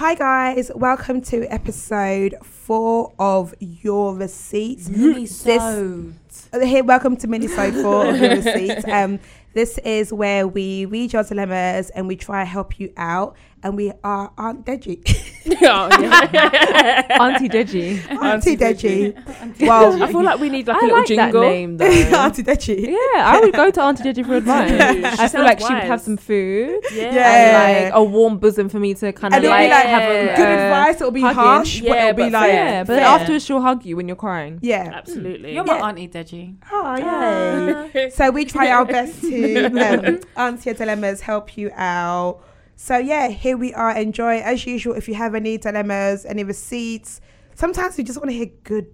Hi guys, welcome to episode four of Your Receipts. Minisode. Uh, Here, welcome to Minisode four of Your Receipts. Um, this is where we read your dilemmas and we try to help you out. And we are Aunt Deji. Auntie Deji. Auntie Deji. Well, I feel like we need like I a little like that jingle. name though. Auntie Deji. yeah, I would go to Auntie Deji for advice. I feel like she'd have some food Yeah. Yeah. and like a warm bosom for me to kind of like, like have a good uh, advice. It'll be hugging. harsh, but Yeah, it'll be but like fair. Yeah, but then afterwards she'll hug you when you're crying. yeah. Absolutely. You're my Yeah. auntie Deji. Oh, yay. so we try our best to um, answer your dilemmas, help you out. So yeah, here we are. Enjoy as usual. If you have any dilemmas, any receipts, sometimes we just want to hear good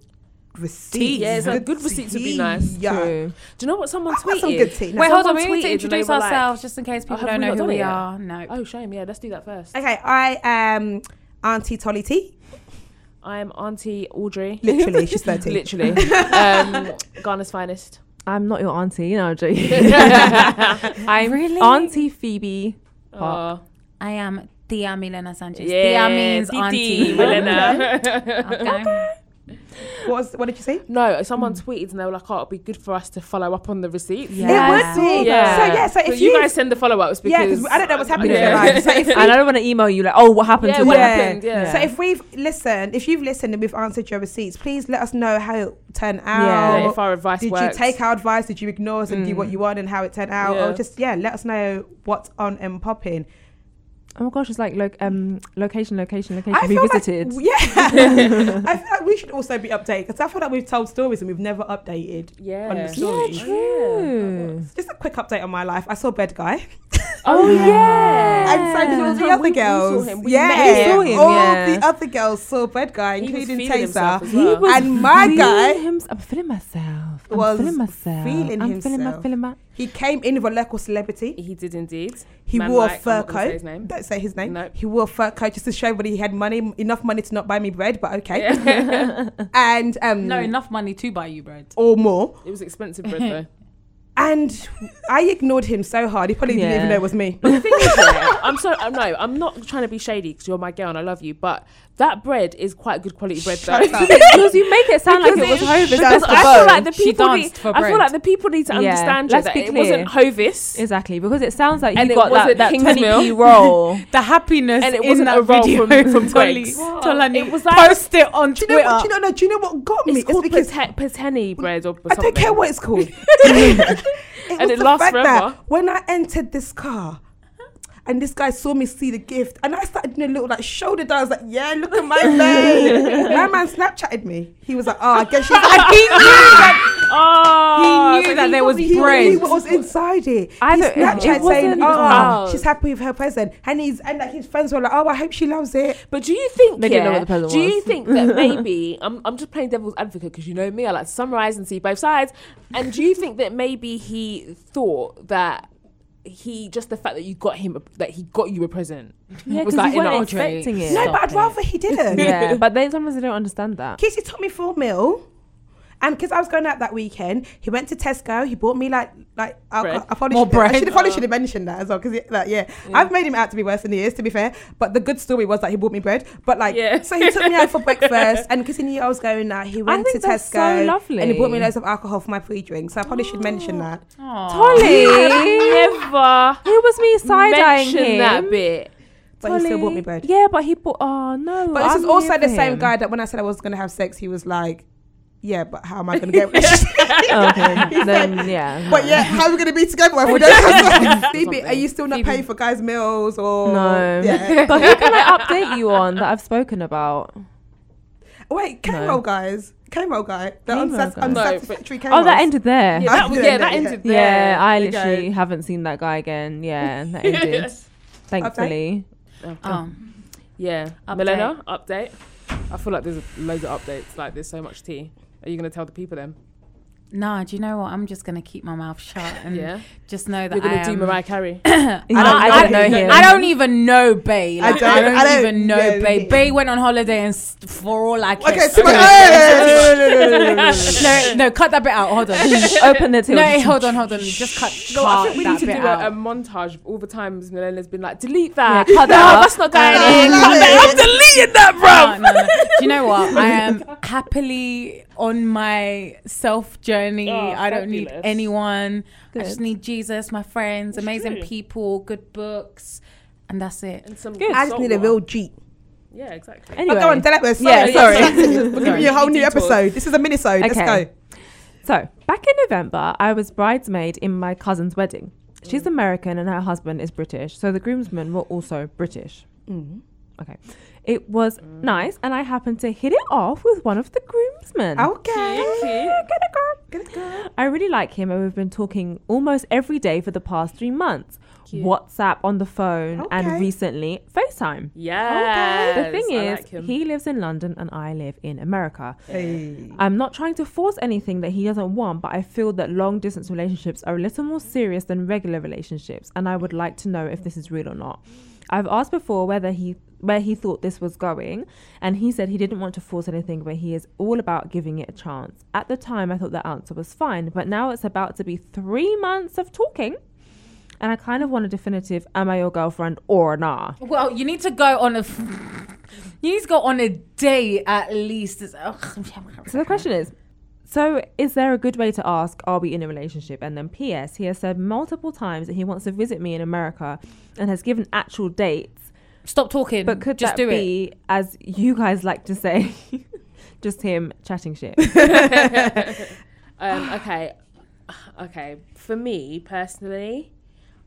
receipts. Yeah, it's like good receipts would be nice. Yeah, True. Do you know what someone I want tweeted? some good tea. No. Wait, hold on. We need to introduce they were like- ourselves just in case people have don't know who done we it yet? are. No. Oh, shame. Yeah, let's do that first. Okay, I am Auntie Tolly T. I'm Auntie Audrey. Literally, she's thirteen. Literally. um, Ghana's finest. I'm not your auntie, you know, Jay. I'm Really? Auntie Phoebe. Oh, I am Tia Milena Sanchez. yeah. Tia means Titi, auntie. Milena. Okay. What, was, what did you say? no, someone tweeted and they were like, "Oh, it'd be good for us to follow up on the receipts." Yeah. It would be. Yeah. So yeah, so But if you, you, guys send the follow-ups because yeah, because I don't know what's happening Yeah. in your life. So if And I don't want to email you like, oh, what happened Yeah, to what you? happened? Yeah. So if we've listened, if you've listened and we've answered your receipts, please let us know how it turned out. Yeah, if our advice Did works. you take our advice? Did you ignore us and do Mm. what you want and how it turned out? Yeah. Or just yeah, let us know what's on and popping. Oh my gosh, it's like loc um, location, location, location. I feel Revisited. like yeah, I feel like we should also be updated because I feel like we've told stories and we've never updated Yeah. on the story. yeah, true. Just a quick update on my life. I saw Bed Guy, Oh yeah. and so did all the We- other we saw girls. him. We yeah, met him. We saw him, all yeah. the other girls saw Bed Guy, including Taser. as well. was And my guy hims- I'm feeling myself. I'm was feeling myself. feeling I'm feeling my, feeling my. He came in with a local celebrity. He did indeed. He Man wore like, a fur I'm say coat. his name. Don't say his name. Nope. He wore a fur coat just to show that he had money, enough money to not buy me bread, but okay. Yeah. And um, No, enough money to buy you bread. or more. it was expensive bread though. And I ignored him so hard. He probably didn't Yeah. even know it was me. the thing is, yeah, I'm so I'm, no, I'm not trying to be shady because you're my girl and I love you, but that bread is quite good quality bread though. Because you make it sound like it was Hovis. That's Because the I feel like the She people need, danced for I feel bread. like the people need to Yeah, understand let's that be it wasn't Hovis Exactly, because it sounds like And you it got that, wasn't that King's 20p roll. The happiness And it in wasn't that a roll video. from- from Tolly- Greggs. Tolani It was like- post it on Do you Twitter. know what? Do you know? No, do you know what got me? it's called because pate- pateni bread or I don't care what it's called. It And was it the lasts fact forever. that when I entered this car. And this guy saw me see the gift, and I started doing a little like shoulder dance, like, "Yeah, look at my face." my man Snapchatted me. He was like, "Oh, I guess she's." and he knew that Oh, He knew so that he there was probably- he bread. knew what was inside it. I He don't- it Snapchat saying, ah, wasn't- "Oh, she's happy with her present," and he's and like his friends were like, "Oh, I hope she loves it." But do you think? They yeah, didn't know what the present Do you think that maybe I'm I'm just playing devil's advocate because you know me, I like to summarize and see both sides. And do you think that maybe he thought that he just the fact that you got him that he got you a present Yeah, was because like you weren't expecting it. No, Stop but I'd it. rather he didn't. yeah, but then sometimes they don't understand that. Kissy took me for a meal. And because I was going out that weekend, he went to Tesco. He bought me like like alcohol. Bread. I probably More should, I should have probably oh. should have mentioned that as well because like yeah, I've made him out to be worse than he is to be fair. But the good story was that he bought me bread. But like Yeah. so he took me out for breakfast and because he knew I was going out, he went to think that's so Tesco lovely. and he bought me loads of alcohol for my pre-drink. So I probably should mention that. Aw. Tolly, Never who was me side eyeing him? that bit. But he still bought me Tolly. bread. Yeah, but he bought. Oh no! But this I'm is also the for same guy that when I said I was going to have sex, he was like, "Yeah, but how am I going to get?" Okay, then yeah. But yeah, how are we going to be together if we don't have sex? Phoebe, are you still not Phoebe. paying for guys' meals or No. Yeah. but who can I update you on that I've spoken about? Wait, K No. guys, K roll guy, the unsat- guy. Unsatisfactory K Oh, that ended there. Yeah, that was yeah, that ended there. Yeah, I There you literally haven't seen that guy again. Yeah, that ended. Thankfully. Oh. Um, yeah, Update. Milena, update. I feel like there's loads of updates. Like there's so much tea. Are you gonna tell the people then? Nah, do you know what? I'm just gonna keep my mouth shut and Yeah, just know that you're gonna I do am- Mariah Carey. I don't, I don't know him. I don't even know Bay. I Like, I don't- don't, I don't even know know Bay. him. Bay went on holiday and s- for all I care. Okay, so Okay. No, no, no, no, no, no, no. no, no, cut that bit out. Hold on. Open the till. no, hold on, hold on. Just cut, No, I cut think we that need to do a, a montage of all the times Milena's been like, delete that. Yeah, cut that out. that's not going I in. love Cut that it. out. saying that, bro. No, no, no. Do you know what? I am happily on my self journey. Oh, I don't need fabulous. anyone. I just need Jesus, my friends, It's amazing true. people, good books, and that's it. And some Good. I just need a real Jeep. Yeah, exactly. Oh, Anyway, go on, dilemmas. Yeah, Sorry, sorry. We're giving Sorry. you a whole new episode. This is a minisode. Let's Okay. go. So, back in November, I was bridesmaid in my cousin's wedding. She's American and her husband is British, so the groomsmen were also British. Mm. Okay. It was nice, and I happened to hit it off with one of the groomsmen. Okay. Get it, girl. Get it, girl. I really like him, and we've been talking almost every day for the past three months. Cute. WhatsApp on the phone, Okay. and recently FaceTime. Yeah. The thing is, he lives in London and I live in America. Hey. I'm not trying to force anything that he doesn't want, but I feel that long distance relationships are a little more serious than regular relationships, and I would like to know if this is real or not. I've asked before whether he where he thought this was going, and he said he didn't want to force anything, but he is all about giving it a chance. At the time, I thought the answer was fine, but now it's about to be three months of talking, and I kind of want a definitive: Am I your girlfriend or nah? Well, you need to go on a. You need to go on a date at least. So the question is so is there a good way to ask, are we in a relationship? And then P.S. He has said multiple times that he wants to visit me in America and has given actual dates. Stop talking. But could just that do it? be, as you guys like to say, just him chatting shit? um, okay, okay. For me personally,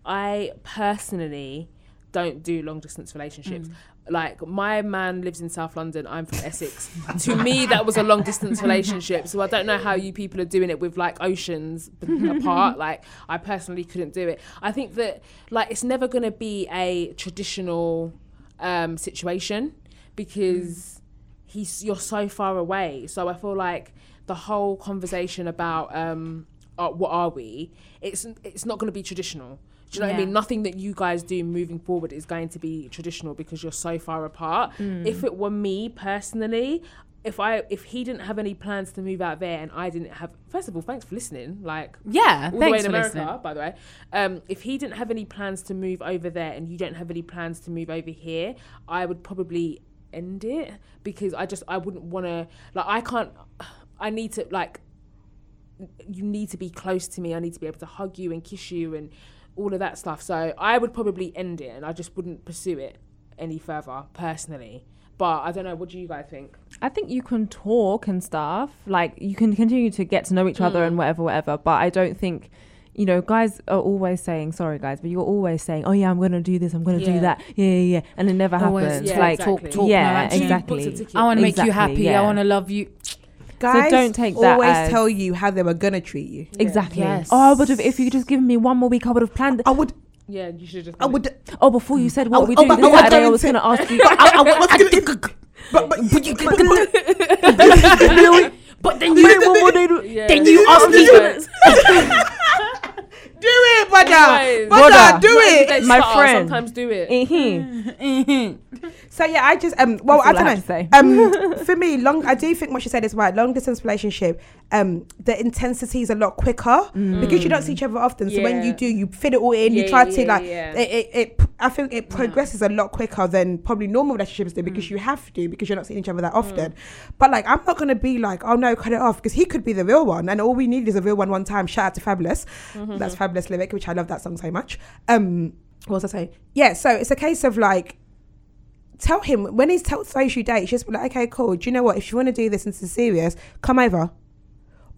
I personally don't do long distance relationships. Mm. Like my man lives in South London. I'm from Essex. to me, that was a long distance relationship. So I don't know how you people are doing it with like oceans apart. Like I personally couldn't do it. I think that like it's never going to be a traditional um, situation because he's you're so far away. So I feel like the whole conversation about um, uh, what are we? It's it's not going to be traditional. Do you know what I mean? Nothing that you guys do moving forward is going to be traditional because you're so far apart. If it were me personally, if I if he didn't have any plans to move out there and I didn't have, first of all, thanks for listening. Like Yeah, all the way thanks in for America, listening. by the way. Um, if he didn't have any plans to move over there and you don't have any plans to move over here, I would probably end it because I just I wouldn't want to like I can't. I need to like. You need to be close to me. I need to be able to hug you and kiss you and all of that stuff. So I would probably end it and I just wouldn't pursue it any further personally. But I don't know. What do you guys think? I think you can talk and stuff. Like you can continue to get to know each other Mm. and whatever, whatever. But I don't think, you know, guys are always saying, sorry guys, but you're always saying, oh yeah, I'm going to do this, I'm going to Yeah. do that. Yeah, yeah, yeah. And it never Always happens. Yeah, like, exactly. talk, talk. yeah, no exactly. Booked a ticket. I want to make you Exactly, happy. I want to love you. Guys don't take that always as- tell you how they were gonna treat you. Exactly. Yes. Oh, but if, if you could just given me one more week, I would have planned. I would. Yeah, you should just. I would. Oh, before you said what Oh, are we oh, doing but this I was Saturday, I going was to- going to ask you. I, I was. But, but, but you. But, But then Yeah. Then you ask me. do it, brother. Anyways. Brother, Brother. do it. My friend. Sometimes do it. Mhm. So yeah, I just um. Well, That's I don't have to say. know. Um, for me, long. I do think what she said is right. Long distance relationship. Um, the intensity is a lot quicker because you don't see each other often. So when you do, you fit it all in. you try yeah, to yeah, like. yeah. It, it, it. I think it progresses a lot quicker than probably normal relationships do because you have to because you're not seeing each other that often. But like, I'm not gonna be like, oh no, cut it off because he could be the real one, and all we need is a real one one time. Shout out to Fabolous. That's Fabolous lyric, which I love that song so much. Um, what was I saying? Yeah, so it's a case of like tell him when he's throws you dates, just be like, okay, cool. Do you know what? If you want to do this and this is serious, come over.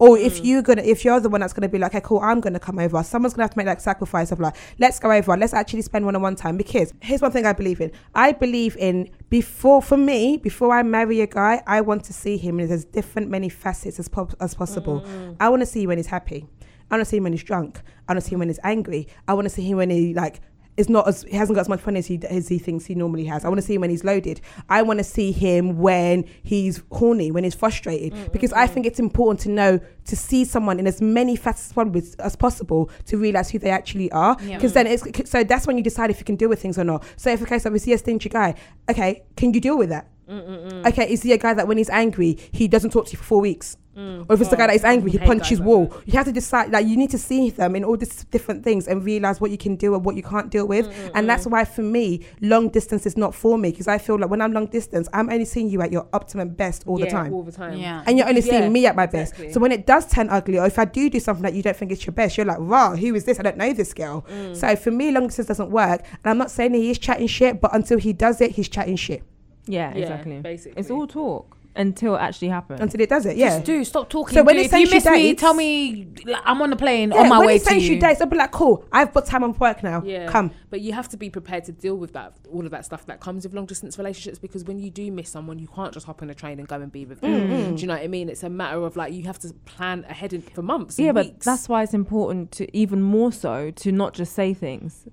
Or if mm. you're gonna, if you're the one that's gonna be like, okay, cool, I'm gonna come over. Someone's gonna have to make that sacrifice of like, let's go over, let's actually spend one-on-one time. Because here's one thing I believe in. I believe in before, for me, before I marry a guy, I want to see him in as different many facets as as possible. Mm. I want to see him when he's happy. I want to see him when he's drunk. I want to see him when he's angry. I want to see him when he like is not as he hasn't got as much fun as he as he thinks he normally has. I want to see him when he's loaded. I want to see him when he's horny, when he's frustrated, mm, because I mm, mm. think it's important to know to see someone in as many facets as possible- to realize who they actually are. Yeah. Because then it's so that's when you decide if you can deal with things or not. So if a case of a stingy guy, okay, can you deal with that? Okay, is he a guy that when he's angry, he doesn't talk to you for four weeks? Or if it's the guy that is angry, he punches guys like wall. You have to decide, like, you need to see them in all these different things and realize what you can deal with, what you can't deal with. And that's why, for me, long distance is not for me because I feel like when I'm long distance, I'm only seeing you at your optimum best all the time. All the time. Yeah. and you're only seeing Yeah, me at my exactly. best. So when it does turn ugly, or if I do do something that you don't think is your best, you're like, "Wow, who is this? I don't know this girl." Mm. So for me, long distance doesn't work. And I'm not saying he is chatting shit, but until he does it, he's chatting shit. Yeah, Yeah, exactly. basically. It's all talk until it actually happens. Until it does it, yeah. Just do stop talking. So when do. he if you sends you miss me, dates- tell me like, I'm on the plane Yeah, on my when way he to sends you. you dates, I'll be like, "Cool, I've got time on work now. Yeah. Come." But you have to be prepared to deal with that, all of that stuff that comes with long distance relationships. Because when you do miss someone, you can't just hop on a train and go and be with them. Mm-hmm. Do you know what I mean? It's a matter of like you have to plan ahead in, for months. and yeah, but weeks. that's why it's important to even more so to not just say things,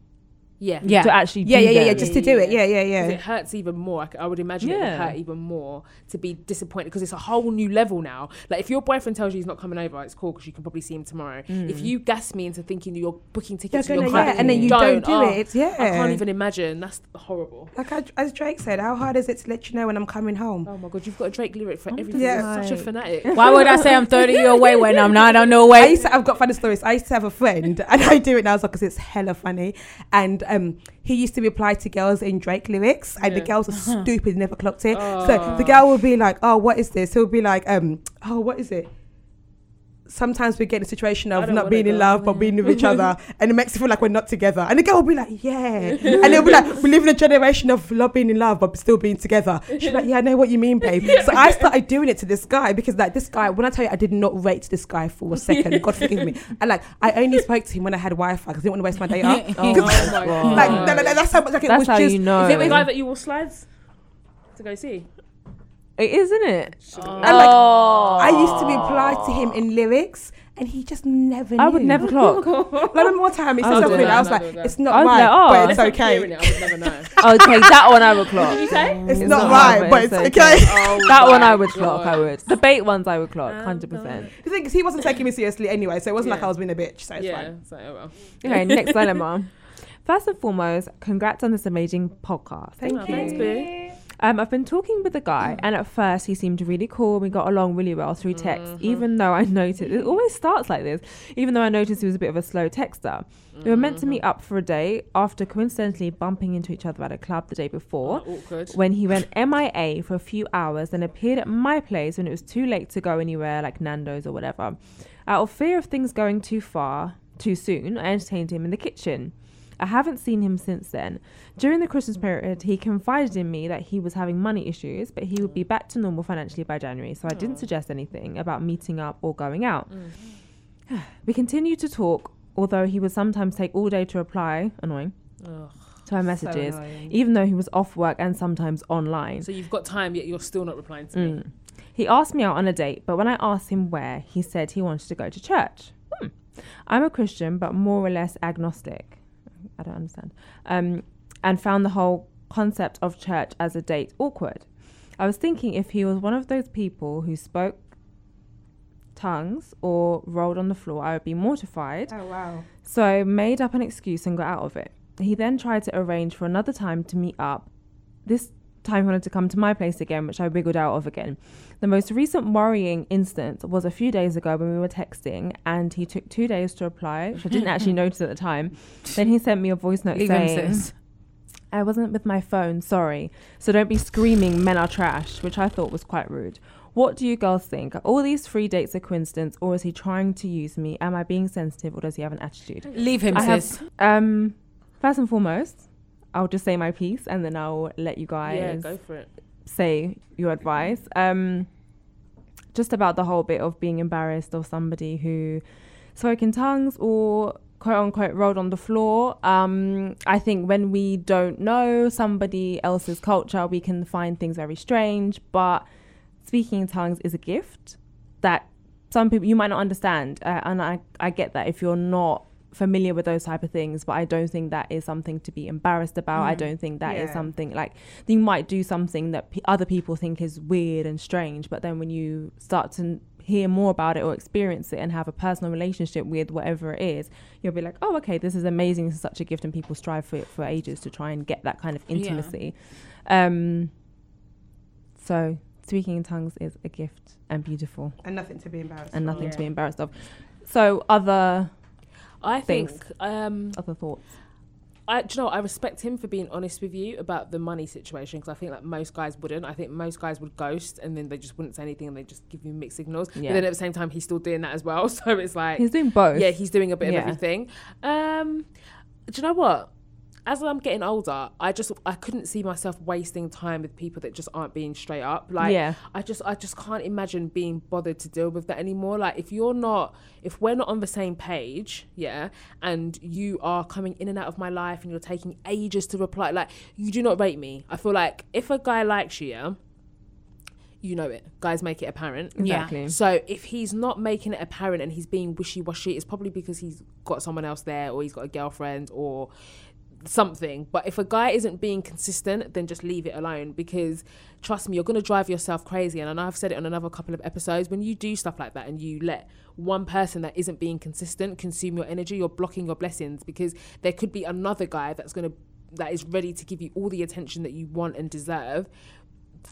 yeah, Yeah. to actually Yeah, do yeah, yeah, yeah. Just to do it. Yeah, yeah, yeah. It hurts even more. I c- I would imagine it would Yeah. hurt even more to be disappointed because it's a whole new level now. Like if your boyfriend tells you he's not coming over, it's cool because you can probably see him tomorrow. If mm. you gas me into thinking you're booking tickets, You're and gonna- you're yeah, and then you don't do oh, it. It's- yeah. I can't even imagine. That's horrible. Like I, as Drake said, how hard is it to let you know when I'm coming home? Oh my god, you've got a Drake lyric for everything. Yeah. You're such a fanatic. Why would I say I'm 30 year away when I'm not on no I way? used to, I've got funny stories. I used to have a friend, and I do it now because it's hella funny. And um, he used to reply to girls in Drake lyrics, and the girls are stupid, never clocked it. So the girl would be like, "Oh, what is this?" He'll be like, "Um, oh, what is it?" Sometimes we get in a situation of don't being in love but being with each other, and it makes it feel like we're not together. And the girl will be like, "Yeah," and they'll be like, "We live in a generation of not being in love but still being together." She's like, "Yeah, I know what you mean, babe." So I started doing it to this guy because, like, this guy. When I tell you, I did not rate this guy for a second. God forgive me. And like, I only spoke to him when I had Wi-Fi because I didn't want to waste my day up. Oh my God. God. like, no, no, no, that's how much. Like, it That's was how just. you know. Is it the guy that you will slides to go see? It is, isn't it? And like, oh. I used to be polite to him in lyrics, and he just never. Knew. I would never clock. Like, I remember one time he I said would something. never I was like, "It's not right, like, oh. but it's Unless I'm hearing okay. it, I would never know. okay, that one I would clock. Did you say? It's, It's not, not right, right, but it's it's okay." Oh That one I my would clock. I God. would. Debate ones I would clock. Um, Hundred percent. The thing is, he wasn't taking me seriously anyway, so it wasn't like I was being a bitch. So it's Yeah. fine. So, oh well. Okay, next dilemma. First and foremost, congrats on this amazing podcast. Thank Oh, you. thanks, boo. Um, I've been talking with a guy, mm. and at first he seemed really cool. We got along really well through text, mm-hmm. even though I noticed it always starts like this. Even though I noticed he was a bit of a slow texter. We were meant to meet mm-hmm. up for a day after coincidentally bumping into each other at a club the day before. Oh. When he went MIA for a few hours, then appeared at my place when it was too late to go anywhere, like Nando's or whatever. Out of fear of things going too far, too soon, I entertained him in the kitchen. I haven't seen him since then. During the Christmas period, he confided in me that he was having money issues, but he would be back to normal financially by January. So I didn't suggest anything about meeting up or going out. we continued to talk, although he would sometimes take all day to reply, annoying, Ugh. to my messages, even though he was off work and sometimes online. So you've got time, yet you're still not replying to me. Mm. He asked me out on a date, but when I asked him where, he said he wanted to go to church. Hmm. I'm a Christian, but more or less agnostic. I don't understand. Um, and found the whole concept of church as a date awkward. I was thinking if he was one of those people who spoke tongues or rolled on the floor, I would be mortified. Oh wow. So I made up an excuse and got out of it. He then tried to arrange for another time to meet up. This time he wanted to come to my place again, which I wiggled out of again. The most recent worrying instance was a few days ago when we were texting and he took two days to reply, which I didn't actually notice at the time. Then he sent me a voice note Leave saying. I wasn't with my phone, sorry. So don't be screaming men are trash, which I thought was quite rude. What do you girls think? Are all these free dates a coincidence or is he trying to use me? Am I being sensitive or does he have an attitude? Leave him, I have- sis. Um, first and foremost, I'll just say my piece and then I'll let you Yeah, guys go for it. say your advice. Um, just about the whole bit of being embarrassed of somebody who spoke in tongues or quote unquote rolled on the floor. Um, I think when we don't know somebody else's culture, we can find things very strange. But speaking in tongues is a gift that some people you might not understand, uh, and I I get that if you're not familiar with those type of things but i don't think that is something to be embarrassed about i don't think that is Yeah. something like you might do something that p- other people think is weird and strange but then when you start to n- hear more about it or experience it and have a personal relationship with whatever it is you'll be like oh okay this is amazing this is such a gift and people strive for it for ages to try and get that kind of Yeah. intimacy um So speaking in tongues is a gift and beautiful And nothing to be embarrassed. and nothing to be embarrassed of. So other I think Thanks. um, other thoughts. I, do you know, what? I respect him for being honest with you about the money situation because I think that most guys wouldn't. I think most guys would ghost and then they just wouldn't say anything and they just give you mixed signals. Yeah. But then at the same time, he's still doing that as well. So it's like, He's doing both. yeah, he's doing a bit Yeah. of everything. Um, do you know what? As I'm getting older, I just I couldn't see myself wasting time with people that just aren't being straight up. Like Yeah. I just I just can't imagine being bothered to deal with that anymore. Like if you're not if we're not on the same page, yeah, and you are coming in and out of my life and you're taking ages to reply, like you do not rate me. I feel like if a guy likes you, yeah, you know it. Guys make it apparent. Yeah. So if he's not making it apparent and he's being wishy washy, it's probably because he's got someone else there or he's got a girlfriend or something. But if a guy isn't being consistent, then just leave it alone because trust me, you're gonna drive yourself crazy. And I know I've said it on another couple of episodes. When you do stuff like that and you let one person that isn't being consistent consume your energy, you're blocking your blessings because there could be another guy that's gonna that is ready to give you all the attention that you want and deserve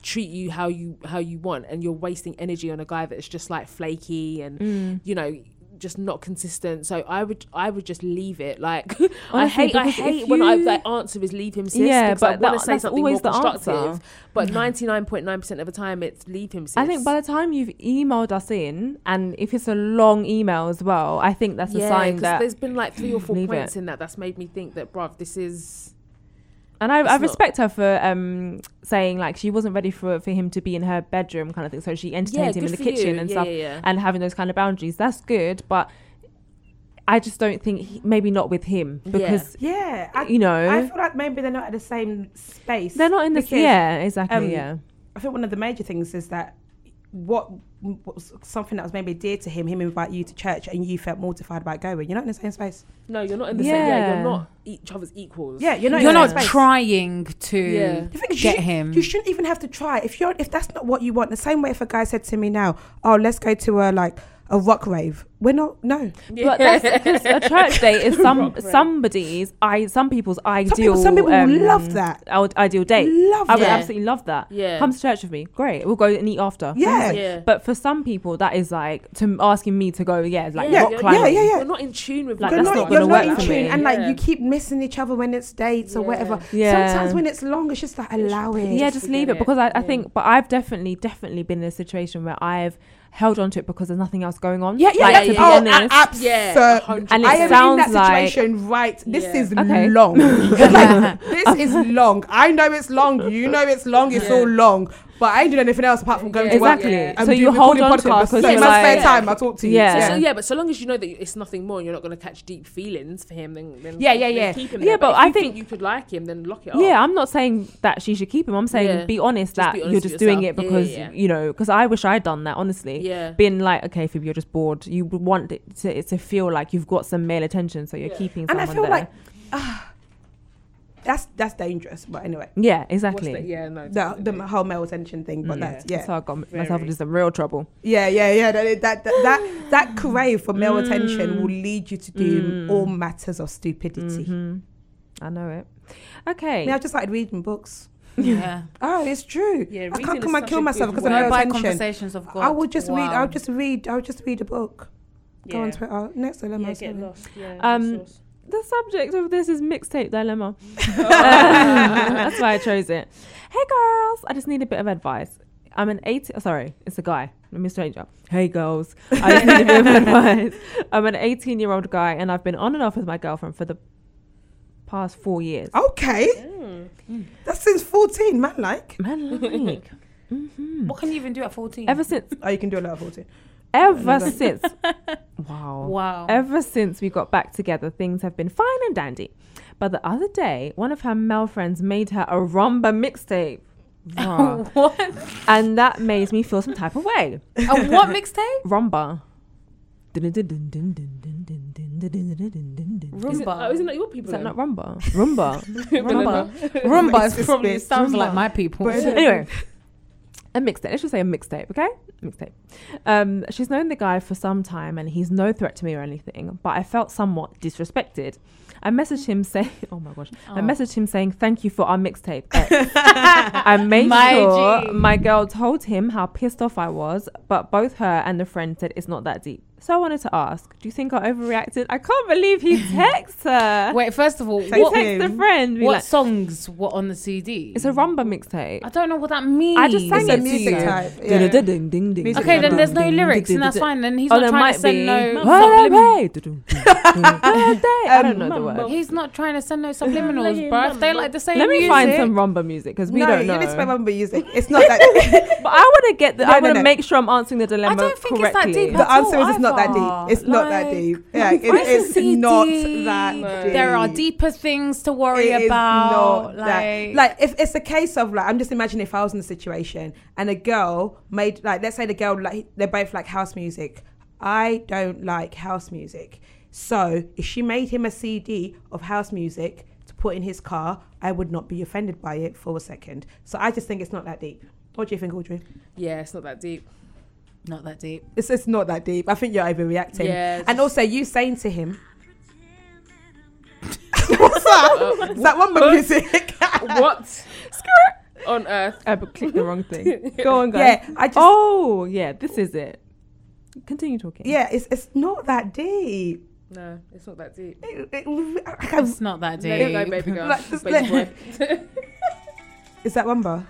treat you how you how you want and you're wasting energy on a guy that's just like flaky and Mm. you know just not consistent so i would i would just leave it like Honestly, oh, i hate i hate when i you- like answer is leave him sis Yeah, because i but want to say that's something more always the constructive answer. but hmm. 99.9% of the time it's leave him sis I think by the time you've emailed us in, and if it's a long email as well, I think that's a yeah, sign 'cause that. there's been like three or four points it. in that that's made me think that bruv this is And I, It's I not- respect her for um, saying like she wasn't ready for for him to be in her bedroom kind of thing. So she yeah entertained him in the kitchen you. and yeah, stuff, yeah, yeah. and having those kind of boundaries. That's good, but I just don't think he, maybe not with him Yeah. because Yeah, I, you know I feel like maybe they're not at the same space. they're not in the because, yeah exactly um, yeah I think one of the major things is that what, what was something that was maybe dear to him, him invite you to church and you felt mortified about going. You're not in the same space. no you're not in the same yeah Yeah. you're not each other's equals Yeah, you're not. You're in not trying to Yeah. The thing is, get you, him. You shouldn't even have to try. If you're, if that's not what you want, the same way if a guy said to me now, "Oh, let's go to a like a rock rave," we're not. No, but that's because a church date is some somebody's i some people's ideal some people, some people um, love that. i- ideal date Love i would Yeah. absolutely love that yeah come to church with me great we'll go and eat after Yeah. Yeah But for some people, that is like to asking me to go. Yeah, like Yeah, rock yeah, climbing. yeah, yeah. yeah. You're not in tune with Like, you're that's not, not you're gonna not work in tune, me. and like Yeah. you keep missing each other when it's dates or Yeah. whatever. Yeah. Sometimes when it's long, it's just like allow it. Yeah, Just just leave it it. because I, I Yeah. think. But I've definitely, definitely been in a situation where I've held on to it because there's nothing else going on. Yeah, yeah, like, yeah. to be oh, honest. a- Yeah, absolutely. a And it I am in sounds that like- right. This Yeah. is Okay. long. like, this is long. I know it's long. You know it's long. It's Yeah. all long. But I ain't doing anything else apart from going Yeah. to work. Exactly. Yeah. and So do you hold recording on to it because So in you're my like- spare time, I talk to you. Yeah. So, Yeah. so yeah, but so long as you know that it's nothing more and you're not going to catch deep feelings for him, then, then Yeah, yeah, then yeah. Keep him Yeah, there. but if I you think- you could like him, then lock it up. Yeah, I'm not saying that she should keep him. I'm saying Yeah. be honest that be honest you're just doing it yourself. Yeah, because yeah, yeah. you know. Because I wish I'd done that. Honestly, yeah. being like, okay, Phoebe, you're just bored. You want it to, to feel like you've got some male attention, so you're Yeah. keeping And I someone feel there. like ah, that's that's dangerous. But anyway, yeah, exactly. the- yeah, no. the, the whole male attention thing. But Mm. that's yeah. So I got myself into some real trouble. Yeah, yeah, yeah. That that that that, that crave for male attention Mm. will lead you to do Mm. all matters of stupidity. Mhm. I know it. Okay. Yeah, I just started reading books. Yeah. Oh, it's true. Yeah, I can't come and kill myself because of way. no Whereby attention. conversations of God. I would just read. I'll just read. I'll just read a book. Yeah. Go on Yeah. Twitter. Next dilemma. Yeah, sorry. get lost. Yeah, Um, resource. The subject of this is mixtape dilemma. That's why I chose it. Hey girls, I just need a bit of advice. I'm an 18, oh, sorry, it's a guy, I'm a stranger. Hey girls, I just need a bit of advice. I'm an 18 year old guy and I've been on and off with my girlfriend for the past four years. Okay, Mm. that's since fourteen. Man, like. Man, like, mhm. What can you even do at 14? ever since, Oh, you can do a lot at fourteen. Ever since, wow. Wow. Ever since we got back together, things have been fine and dandy. But the other day, one of her male friends made her a rumba mixtape. Wow. what? and that made me feel some type of way. A what mixtape? Rumba. Is it, Rumba. oh, isn't that your people? Is that not then? rumba? Rumba. Rumba. Rumba is It's probably sounds Rumba. like my people. But- anyway, a mixtape. Let's just say a mixtape, okay? Mixtape. Um, she's known the guy for some time and he's no threat to me or anything, but I felt somewhat disrespected. I messaged him saying, "Oh my gosh!" I Oh. messaged him saying, "Thank you for our mixtape." I made My sure G. my girl told him how pissed off I was, but both her and the friend said it's not that deep. So I wanted to ask, do you think I overreacted? I can't believe he texts her. Wait, first of all, Thank he what, you. texts the friend. be what like- songs were on the CD? it's a rumba mixtape. I don't know what that means. I just sang It's a it to music you. type. Yeah. Ding, ding, ding, Music Okay, then there's no lyrics, and that's fine. Then he's Oh, not there trying might to send be. no Hey, subliminals. I don't know the word. He's not trying to send no subliminals, bro. They like the same Let me music, find some rumba music because we no, don't know. you need to play rumba music. It's not that. But I want to get the. No, I no, want to no. make sure I'm answering the dilemma I don't think it's that correctly. deep. the at answer is it's not that deep. It's not that deep. Yeah, it, it's CD? not that deep. There are deeper things to worry It is about. not Like, that. Like if it's a case of like, I'm just imagining if I was in the situation and a girl made like, let's say the girl like they're both like house music. I don't like house music, so if she made him a CD of house music to put in his car, I would not be offended by it for a second. So I just think it's not that deep. What do you think, Audrey? Yeah, it's not that deep. Not that deep. It's it's not that deep. I think you're overreacting. Yeah, And also, you saying to him, "What's that that? Is that one music?" what on earth? I clicked the wrong thing. Go on, guys. yeah, I just. Oh, yeah, this is it. Continue talking. Yeah, it's it's not that deep. No, it's not that deep. It- it- I can't- It's not that Let it go, deep. baby girl. Like, just baby let- boy. Is that Wamba?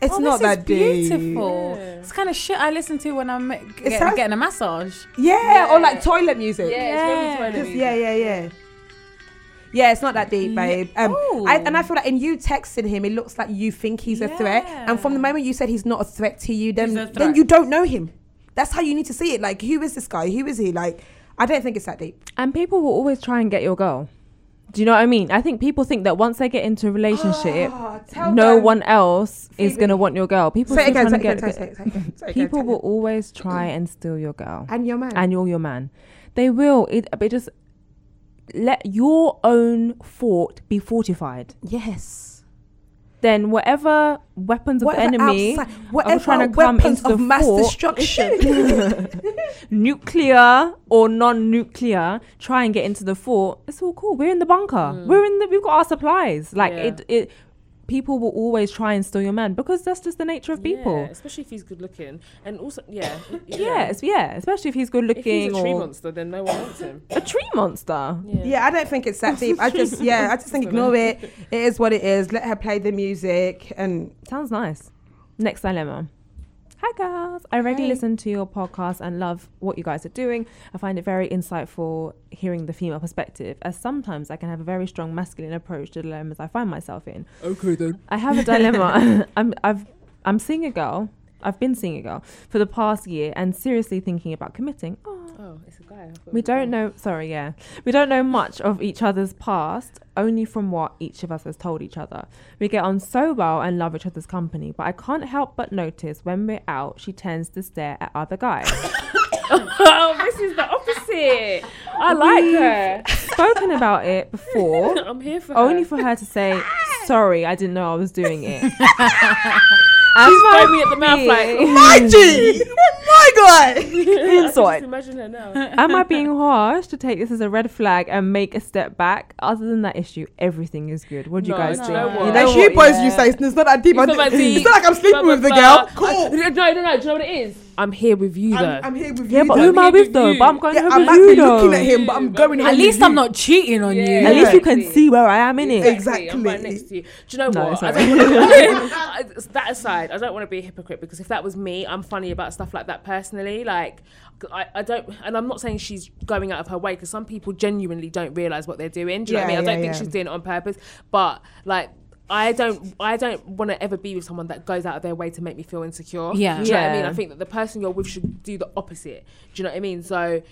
It's Oh, not this that is deep. beautiful. Yeah. It's kind of shit I listen to when I'm get, sounds- getting a massage. Yeah, or like toilet music. Yeah, Yeah. really yeah, yeah, yeah. Yeah, it's not that deep, babe. Um, I, and I feel like in you texting him, it looks like you think he's a threat. And from the moment you said he's not a threat to you, then then you don't know him. That's how you need to see it. Like, who is this guy? Who is he? Like, I don't think it's that deep. And people will always try and get your girl. Do you know what I mean? I think people think that once they get into a relationship, Oh, no them. one else is going to want your girl. People Say again, say trying it to again, say again, again, say it again, people will always try and steal your girl. And your man. and you're your man. They will. It, but just let your own fort be fortified. yes. Then whatever weapons of the enemy outside, whatever trying to come weapons into of the mass fort- destruction. nuclear or non-nuclear try and get into the fort it's all cool we're in the bunker mm. we're in the we've got our supplies like Yeah. it it people will always try and steal your man because that's just the nature of people Yeah, especially if he's good looking, and also yeah, yes yeah especially if he's good looking. If he's a tree or monster, then no one wants him. a tree monster yeah, I don't think it's that deep. I just, yeah, I just think ignore it. It is what it is. Let her play the music and Sounds nice. Next dilemma. Hi guys. I already Hey. listen to your podcast and love what you guys are doing. I find it very insightful hearing the female perspective, as sometimes I can have a very strong masculine approach to dilemmas I find myself in. Okay then. I have a dilemma. I'm I've I'm seeing a girl. I've been seeing a girl for the past year and seriously thinking about committing. Oh, Oh, it's a guy. I thought it we don't know. Sorry, yeah, we don't know much of each other's past, only from what each of us has told each other. We get on so well and love each other's company, but I can't help but notice when we're out, she tends to stare at other guys. oh, this is the opposite. I like her. Spoken about it before, I'm here for her. only for her to say, "Sorry, I didn't know I was doing it." She's me at the mouth like, my G, my God. I can Inside. imagine her now. Am I being harsh to take this as a red flag and make a step back? Other than that issue, everything is good. What do you No, guys do think? you know what? You know That's what? you boys. Yeah. You say it's not that deep. It's I not deep. It's not like I'm sleeping with the girl. Cool. No, no, no. Do you know what it is? I'm here with you, though. I'm, I'm here with Yeah, you. but though. who am I with with though? you. But I'm going Yeah, home I'm with actually you though. looking at him, but I'm going home At with least you. I'm not cheating on Yeah. you. At least you can see where I am in it. Exactly. I'm right next to you. Do you know No, what? it's I alright. don't wanna, I- that aside, I don't want to be a hypocrite because if that was me, I'm funny about stuff like that personally. Like, I, I don't, and I'm not saying she's going out of her way because some people genuinely don't realize what they're doing. Do you know what I mean? I don't think yeah. she's doing it on purpose, but like. I don't. I don't want to ever be with someone that goes out of their way to make me feel insecure. Yeah. Do you know what I mean? I think that the person you're with should do the opposite. Do you know what I mean? So,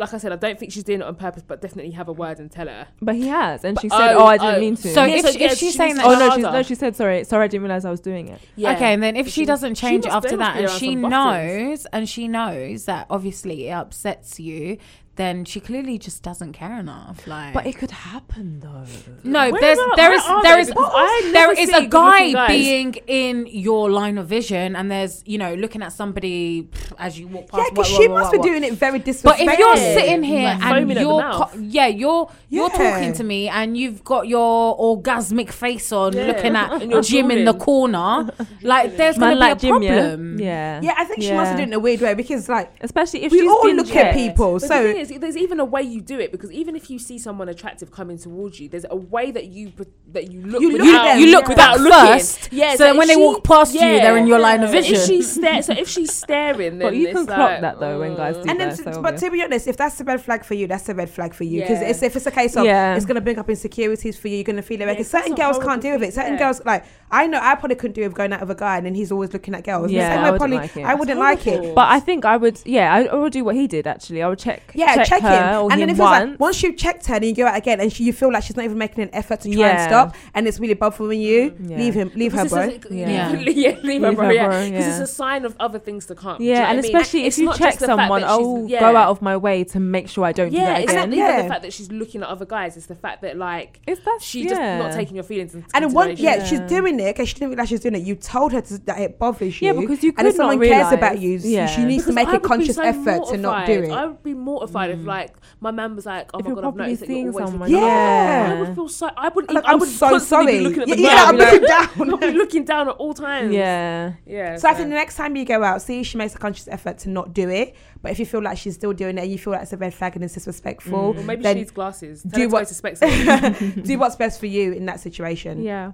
like I said, I don't think she's doing it on purpose, but definitely have a word and tell her. But he has, and she But- said, oh, "Oh, I didn't oh. mean to." So Yeah, if, so, she, yeah, if she's she saying that, oh no, harder. she's, no, she said sorry. Sorry, I didn't realize I was doing it. Yeah. Okay, and then if But she, doesn't she change must- after that, and she some bastards. knows, and she knows that obviously it upsets you, then she clearly just doesn't care enough. Like, But it could happen though. no, Where there's are- there where is are there they? is Because I there never is see a guy being in your line of vision, and there's you know looking at somebody pff, as you walk past. Yeah, because she must what- be doing it very discreetly. But if you're sitting here Like and you're co- yeah you're you're Yeah. talking to me and you've got your orgasmic face on, Yeah. looking at Jim in the corner, like there's gonna like be a Jim, yeah? problem. Yeah. yeah, I think she must have done it in a weird way because, like, Especially if we all look at people. So thing there's even a way you do it because even if you see someone attractive coming towards you, there's a way that you put- that you look. You look without, at them, You look Yeah. back looking. first, Yeah, so if when they walk past you, they're in your line of So if vision. she's stare, so if she's staring, then But you can it's clock that though when guys uh, do and then, that. to- so but obvious. to be honest, if that's a red flag for you, that's a red flag for you. Because Yeah. it's if it's a case of Yeah. it's going to bring up insecurities for you, you're going to feel it. Yeah, Because that's certain girls can't deal with it. Certain girls, like I know, I probably couldn't do with going out with a guy and then he's always looking at girls. Yeah, I wouldn't probably- like it. I wouldn't like it. But I think I would, yeah, I, I would do what he did actually. I would check, Yeah, check, check, her him. or And then him if it's once. like once you've checked her and you go out again and she, you feel like she's not even making an effort to try and stop and it's really bothering you, Yeah. leave him, leave her, bro. this is- Yeah. yeah, yeah, leave her, Leave bro. her, Yeah, because it's a sign of other things to come. Yeah, and what I mean? especially if you check just the fact someone, I'll oh, go out of my way to make sure I don't Yeah, do that it's again. not even Yeah. the fact that she's looking at other guys. It's the fact that like It's that she's just not taking your feelings into And then one, yeah, she's doing it. Okay, she didn't realize she's doing it. You told her that it bothers you. Yeah, because you and if could not someone cares about you, Yeah. she needs to make I a would be conscious so effort to not do it. I would be mortified if mm. like my man was like, "Oh If my you're god, I've probably noticed that you're seeing always someone, looking." yeah. I would feel so. I wouldn't. Like, I I'm would so constantly sorry. Be looking at the Yeah, ground, I'm like, looking down. I'd be looking down at all times. Yeah. yeah. So I think the next time you go out, see if she makes a conscious effort to not do it. But if you feel like she's still doing it and you feel like it's a red flag and it's disrespectful, Or maybe then she needs glasses. Tell do her to what- go to Specsavers. do what's best for you in that situation. Yeah.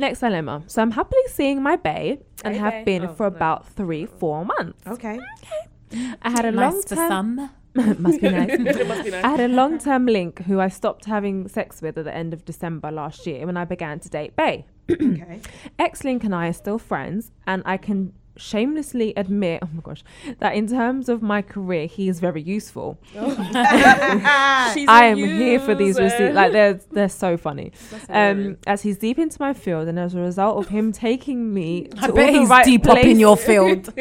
Next dilemma. So I'm happily seeing my bae and Hey, have bae. been Oh, for no. about three, four months. Okay. Okay. I had a nice long for term. some. must be nice. it must be nice. I had a long term link who I stopped having sex with at the end of December last year when I began to date bae. Okay. X Link and I are still friends, and I can shamelessly admit, oh my gosh, that in terms of my career, he is very useful. She's I a am here for these user. receipts. Like they're they're so funny. Um, as he's deep into my field, and as a result of him taking me to I all bet the he's right deep up in your field.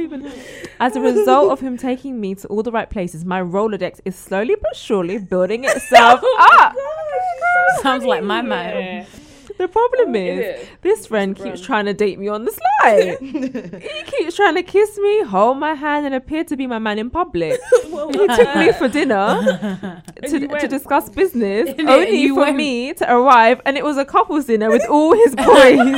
I can't even. As a result of him taking me to all the right places, my Rolodex is slowly but surely building itself up. Sounds like my man. The problem Is is, it? this friend Brand. keeps trying to date me on the slide. he keeps trying to kiss me, hold my hand, and appear to be my man in public. he took me for dinner to, to discuss business, And only you for went. me to arrive, and it was a couple's dinner with all his boys.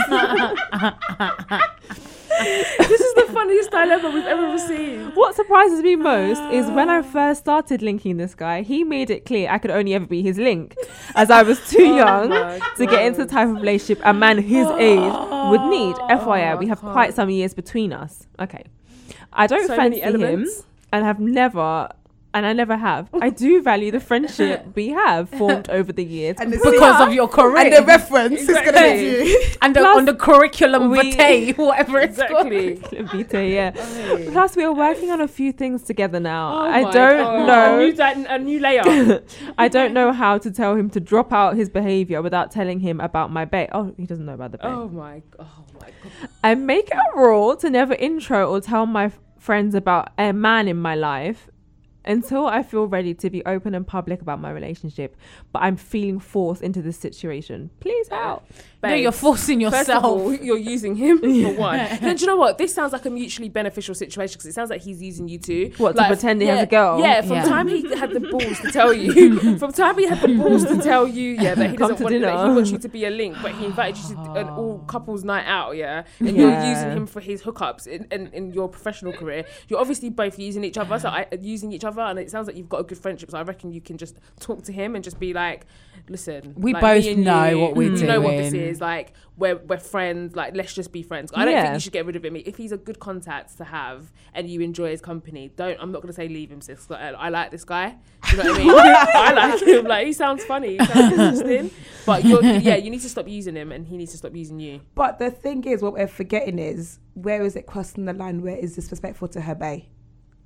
this is the funniest dilemma we've ever received. What surprises me most is when I ah. first started linking this guy, he made it clear I could only ever be his link, as I was too Oh young to get into the type of relationship a man his oh. age would need. FYI, we have can't. quite some years between us. Okay. I don't So fancy him and have never. And I never have. I do value the friendship we have formed over the years. And Because of your career. and the reference is going to be you. and the, Plus, on the curriculum we- vitae, whatever it's called. Exactly. Vita, yeah. Plus, we are working on a few things together now. Oh I don't God. know. A new, di- a new layer. I don't know how to tell him to drop out his behavior without telling him about my bait. Oh, he doesn't know about the bait. oh my. Oh my god. I make it a rule to never intro or tell my friends about a man in my life until I feel ready to be open and public about my relationship. But I'm feeling forced into this situation. Please help. No, you're forcing First yourself. of all, you're using him for one. Then do you know what? This sounds like a mutually beneficial situation because it sounds like he's using you too. What, to pretend he has a girl? Yeah, from Yeah. time he had the balls to tell you, from time he had the balls to tell you, yeah, that he Come doesn't to want that he wants you to be a link, but he invited you to an all oh. couples night out, yeah, and you're using him for his hookups in, in, in your professional career. You're obviously both using each other, so I, using each other, and it sounds like you've got a good friendship. So I reckon you can just talk to him and just be like, listen, We like, both know you, what we're you know what this doing. Is mm. like. We're we're friends. Like let's just be friends. I don't Yeah. think you should get rid of him. If he's a good contact to have and you enjoy his company, don't. I'm not gonna say leave him, sis. I, I like this guy. You know what I mean? I like him. Like he sounds funny. He sounds interesting. But you're, yeah, you need to stop using him, and he needs to stop using you. But the thing is, what we're forgetting is where is it crossing the line? Where is disrespectful to her bae?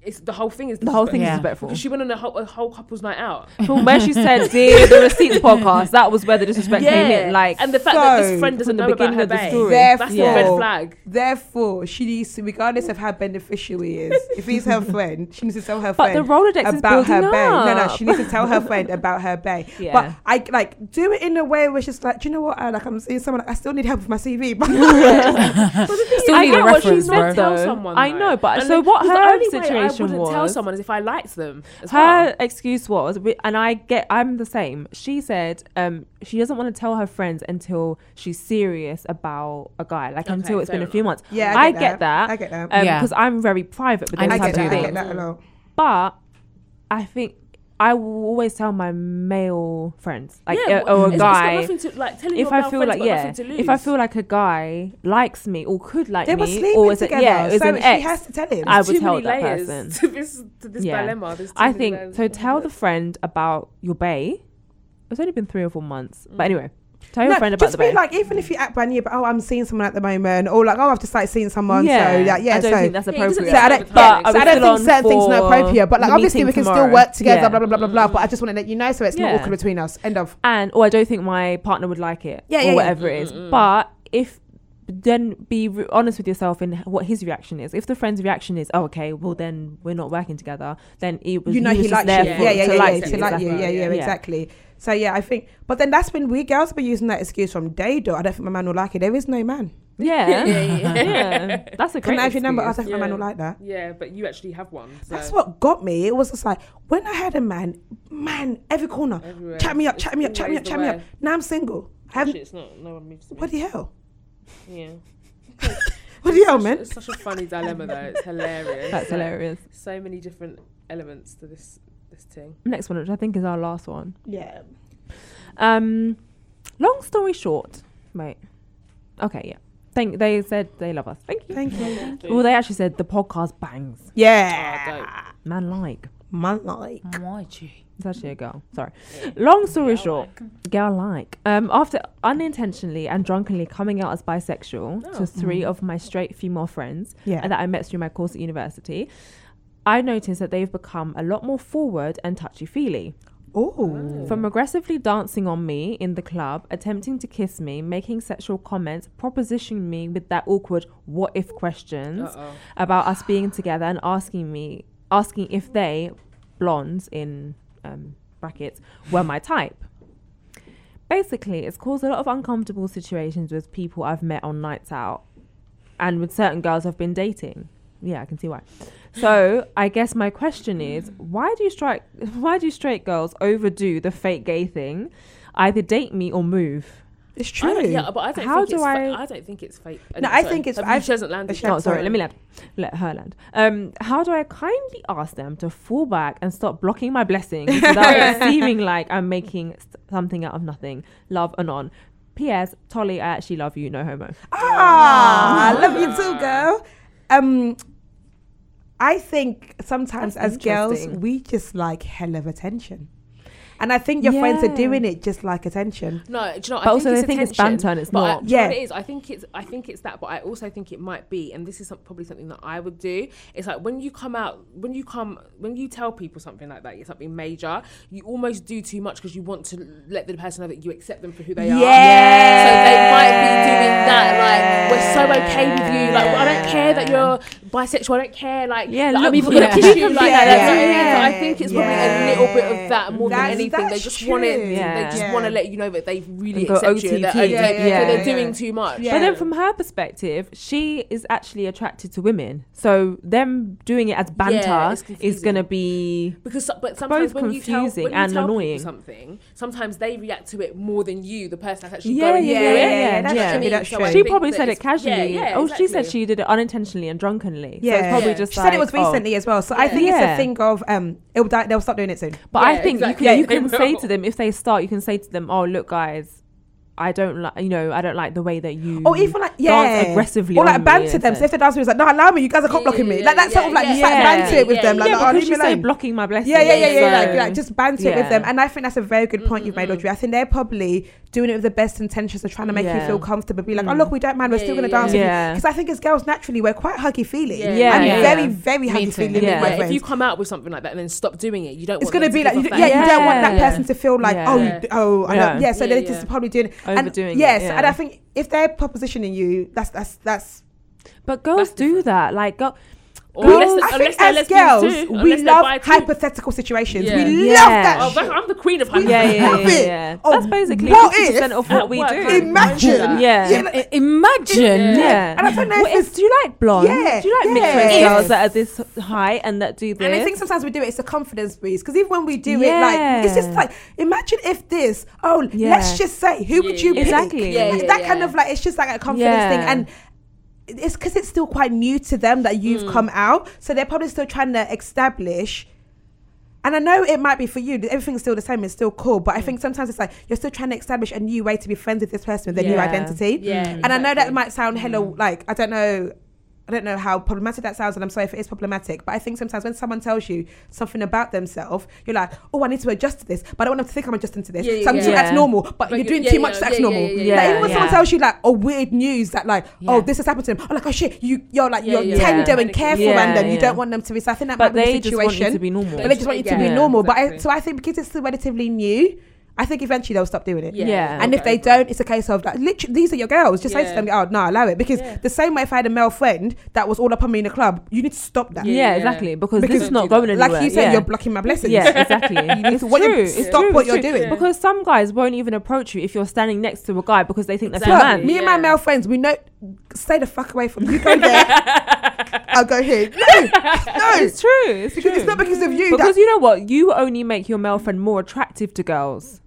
It's the whole thing is The whole thing is disrespectful. because she went on a whole, a whole couple's night out. From where she said the, the receipts podcast, that was where the disrespect came in. Like, and the fact that this friend doesn't the know about beginning her of the bae, story. that's the red Therefore- flag. Therefore, she needs to, regardless of how beneficial he is, if he's her friend, she needs to tell her but the friend Rolodex is about her building bae. No, no, she needs to tell her friend about her bae. Yeah. But I like do it in a way where she's like, do you know what? I like I'm seeing someone. Like, I still need help with my CV. But Still I need get a what she reference, said though. Tell someone, I know, but so what the her only way I wouldn't was. tell someone is if I liked them. As her well. excuse was, and I get, I'm the same. She said, um, she doesn't want to tell her friends until she's serious about a guy, like Okay, until it's been fair a few months. yeah, I I get get that. I get that. Um, Yeah. because I'm very private with I those I need types get to of. I get things. that a lot. But I think I will always tell my male friends, like yeah, uh, or a it's- it's got guy. to, like, If I feel like yeah, if I feel like a guy likes me or could like They were me, sleeping or is it together, yeah, is so an she ex, has to tell him. I would tell that person. to this to this Yeah. dilemma. Too I think so. Tell the friend about your bae. It's only been three or four months, but anyway, tell your No, friend about just the be bae. like, even if you act brand new, but oh, I'm seeing someone at the moment, or like, oh, I've just like seen someone. yeah, so like, yeah, I don't so think that's Yeah, appropriate. So I don't, but yeah, so I don't think certain things are not appropriate. But like, obviously, we can still work together, Yeah. blah blah blah blah blah. But I just want to let you know, so it's not Yeah. awkward between us. End of. and or I don't think my partner would like it, Yeah, or yeah, yeah. whatever it is. Mm-mm. But if then be re- honest with yourself in what his reaction is. If the friend's reaction is, "Oh, okay, well then we're not working together," then it was You know, he, he likes you. there Yeah, for- yeah, yeah, yeah. To like you. Yeah, yeah, Yeah. exactly. So yeah, I think. But then that's when we girls were using that excuse from day dot. I don't think my man will like it. There is no man. Yeah, Yeah, yeah, yeah. That's a Can. I have your number? I excuse. don't think my man will like that. Yeah, but you actually have one. So. That's what got me. It was just like when I had a man, man, every corner, Everywhere. chat me up, It's chat me up, chat me up, chat me up. Now I'm single. I haven't. It's not. No one moves. What the hell? Yeah. What the hell, Such- man? It's such a funny dilemma, though. It's hilarious. That's Like, hilarious. So many different elements to this this thing. Next one, which I think is our last one. Yeah. Um, long story short, wait. Okay, yeah. Thank. They said they love us. Thank you. Thank you. Well, they actually said the podcast bangs. Yeah. Man, like. Man, like. It's actually a girl. Sorry. Long story short, girl like. Um, after unintentionally and drunkenly coming out as bisexual Oh. to three of my straight female friends Yeah. that I met through my course at university, I noticed that they've become a lot more forward and touchy feely. Oh. From aggressively dancing on me in the club, attempting to kiss me, making sexual comments, propositioning me with that awkward what if questions Uh-oh. about us being together and asking me asking if they blondes in um, brackets were my type. Basically, it's caused a lot of uncomfortable situations with people I've met on nights out and with certain girls I've been dating. Yeah, I can see why. So I guess my question is, why do you strike? Why do straight girls overdo the fake gay thing? Either date me or move. It's true. don't, yeah, but I don't How think do it's fa- I- I don't think it's fake. No, I think it's- Have I- you- She hasn't landed. she- Oh, sorry. sorry. Let me land. Let her land. Um, how do I kindly ask them to fall back and stop blocking my blessings without it seeming like I'm making something out of nothing? Love anon. P.S. Tolly, I actually love you. No homo. Ah, I love you too, girl. Um, I think sometimes That's as girls we just like hell of attention, and I think your friends are doing it just like attention. No, do you know? But I also think they it's think it's banter and it's but I, not. do you know Yeah. what it is. I think it's. I think it's that, but I also think it might be, and this is some, probably something that I would do. It's like when you come out, when you come, when you tell people something like that, it's something major. You almost do too much because you want to let the person know that you accept them for who they are. Yeah. So they might be doing that. Like we're so okay with you. Like I don't care that you're bisexual. I don't care. Like Yeah, like, I'm even yeah. gonna kiss you. Like Yeah. that. So Yeah. I think it's probably a little bit of that more That's- than anything. They just want it. Yeah. They just Yeah. want to let you know that they really And accept you. They're, OTT. okay, Yeah, yeah, they're yeah. doing too much. Yeah. But then from her perspective, she is actually attracted to women. So them doing it as banter Yeah, is going to be Because, but sometimes both when you tell, confusing you and tell annoying. something, sometimes they react to it more than you, the person that's actually Yeah, going yeah, yeah, yeah, yeah, yeah. that's true, that's So I true. She probably said it casually. Yeah, yeah, oh, she said she did it unintentionally and drunkenly. So Yeah. it's probably Yeah. just She said it was like, oh. recently as well, so I think Yeah. it's a thing of um, it'll die, they'll stop doing it soon. But I think exactly. you can, you can say to them if they start, you can say to them, "Oh, look, guys, I don't like, you know, I don't like the way that you Or even like yeah, dance aggressively or like on me banter them. instead. So if the dancer is like, "No, allow me, you guys are Yeah, cop blocking me," yeah, like that sort of yeah, like you yeah, start yeah, banter it with yeah, them, like, yeah, "Oh, leave because me you say blocking my blessings. Yeah, yeah, yeah, yeah. so- Like, like just banter it with them, and I think that's a very good point you've made, mm-hmm. Audrey. I think they're probably doing it with the best intentions of trying to make you feel comfortable. Be like. "Oh, look, we don't mind. We're still gonna dance yeah. with you." Because I think as girls, naturally, we're quite huggy feely. Yeah. Yeah, I'm very, very huggy too. feely Yeah. with my Yeah, if you come out with something like that and then stop doing it, you don't. it's gonna be like, give you, off yeah, you don't want that person to feel like, oh, oh, I Yeah. know. yeah. So they're just probably doing and Overdoing it, Yes, yeah. and I think if they're propositioning you, that's that's that's. But girls That's do different. that. Like, go, Or We- unless, I unless think as girls, too, we love hypothetical situations. Yeah. We Yeah. love Oh, that. that- I'm the queen of We yeah, hypotheticals. yeah, love yeah, it. yeah. Oh, That's basically what fifty percent of what we work, do. Imagine. Yeah. Yeah, like- Imagine. Yeah. And I don't know What if if, do you like blonde? Yeah, Do you like mixed yeah. race girls that are this height and that do this? And I think sometimes we do it, it's a confidence boost. Because even when we do it, like, it's just like, imagine if this, oh, Yeah. let's just say, who would you yeah. pick? Exactly. Yeah, yeah, that yeah. kind of like, it's just like a confidence thing. And it's because it's still quite new to them that you've Mm. come out. So they're probably still trying to establish. And I know it might be for you, everything's still the same, it's still cool. But I think sometimes it's like you're still trying to establish a new way to be friends with this person with their new identity. Yeah, And I know that might sound hella like I don't know I don't know how problematic that sounds, and I'm sorry if it is problematic, but I think sometimes when someone tells you something about themselves, you're like, oh, I need to adjust to this, but I don't want them to think I'm adjusting to this. Yeah, so I'm yeah, just yeah. that's normal, but, But you're you- doing yeah, too yeah, much, that's yeah, normal. yeah, yeah, yeah. like, even when Yeah. someone tells you like a weird news that like, oh, this has happened to them, oh, like, oh shit, you you're like Yeah, you're yeah. tender Yeah. and careful, Yeah, and then you don't want them to be. So I think that but might be the situation. But they the just want situation. you to be normal. but they just want you to be Yeah, normal. But I, so I think because it's still relatively new, I think eventually they'll stop doing it. Yeah. Yeah. And if they don't, it's a case of like, literally, these are your girls. Just say to Yeah. them, oh, no, allow it. Because Yeah. the same way if I had a male friend that was all up on me in the club, you need to stop that. yeah, Yeah, yeah. exactly. Because, Because this is not going that. anywhere. Like you said, yeah. you're blocking my blessings. Yeah, exactly. it's what you- true. It's stop true, what it's you're true. doing. Because some guys won't even approach you if you're standing next to a guy because they think that's Look, your man. me and my male friends, we know, stay the fuck away from you. Go there, I'll go here. No, no. It's true. It's Because true. it's not because of you. because you know what? You only make your male friend more attractive to girls.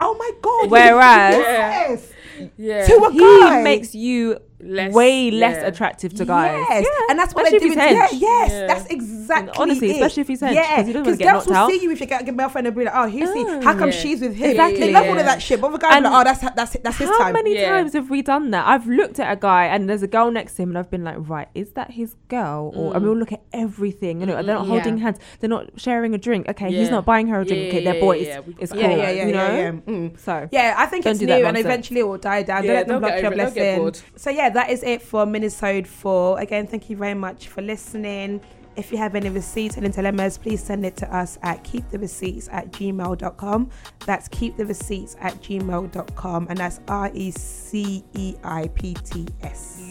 Oh my God. Whereas- yes. Yeah. To a He guy. makes you Less- way less yeah. attractive to guys. Yes, Yeah. and that's what Especially they're if doing. Yeah, yes, Yeah. that's exactly. honestly, it. especially if he's hench, yeah, 'cause he doesn't get girls will out. see you if you get a male friend and be like, oh, who's he? Oh. How come Yeah. she's with him? Exactly. They love all of that shit. But the guy, like, oh, that's that's that's his How time. many Yeah. times have we done that? I've looked at a guy and there's a girl next to him, and I've been like, right, is that his girl? Or and Mm. we'll look at everything. You know, they're not holding hands. They're not sharing a drink. Okay, he's not buying her a drink. Okay, they're boys. yeah, It's cool. yeah, yeah, yeah, you know. yeah, yeah. Mm. So Yeah, I think it's new and eventually it will die down. Don't let them block your over it, they'll get blessing. So yeah, that is it for minisode 4. Again, thank you very much for listening. If you have any receipts and dilemmas, please send it to us at keepthereceipts at gmail.com. That's keepthereceipts at gmail.com. And that's R E C E I P T S.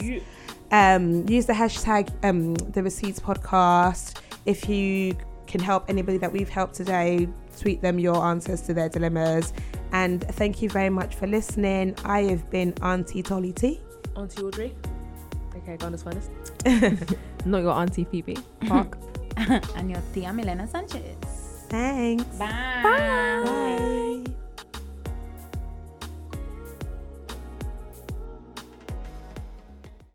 Um, use the hashtag um, the receipts podcast. If you can help anybody that we've helped today, tweet them your answers to their dilemmas. And thank you very much for listening. I have been Auntie Tolly T. Auntie Audrey. Okay, Ghana's finest. not your auntie Phoebe. Parke. and your tia Milena Sanchez. Thanks. Bye. Bye.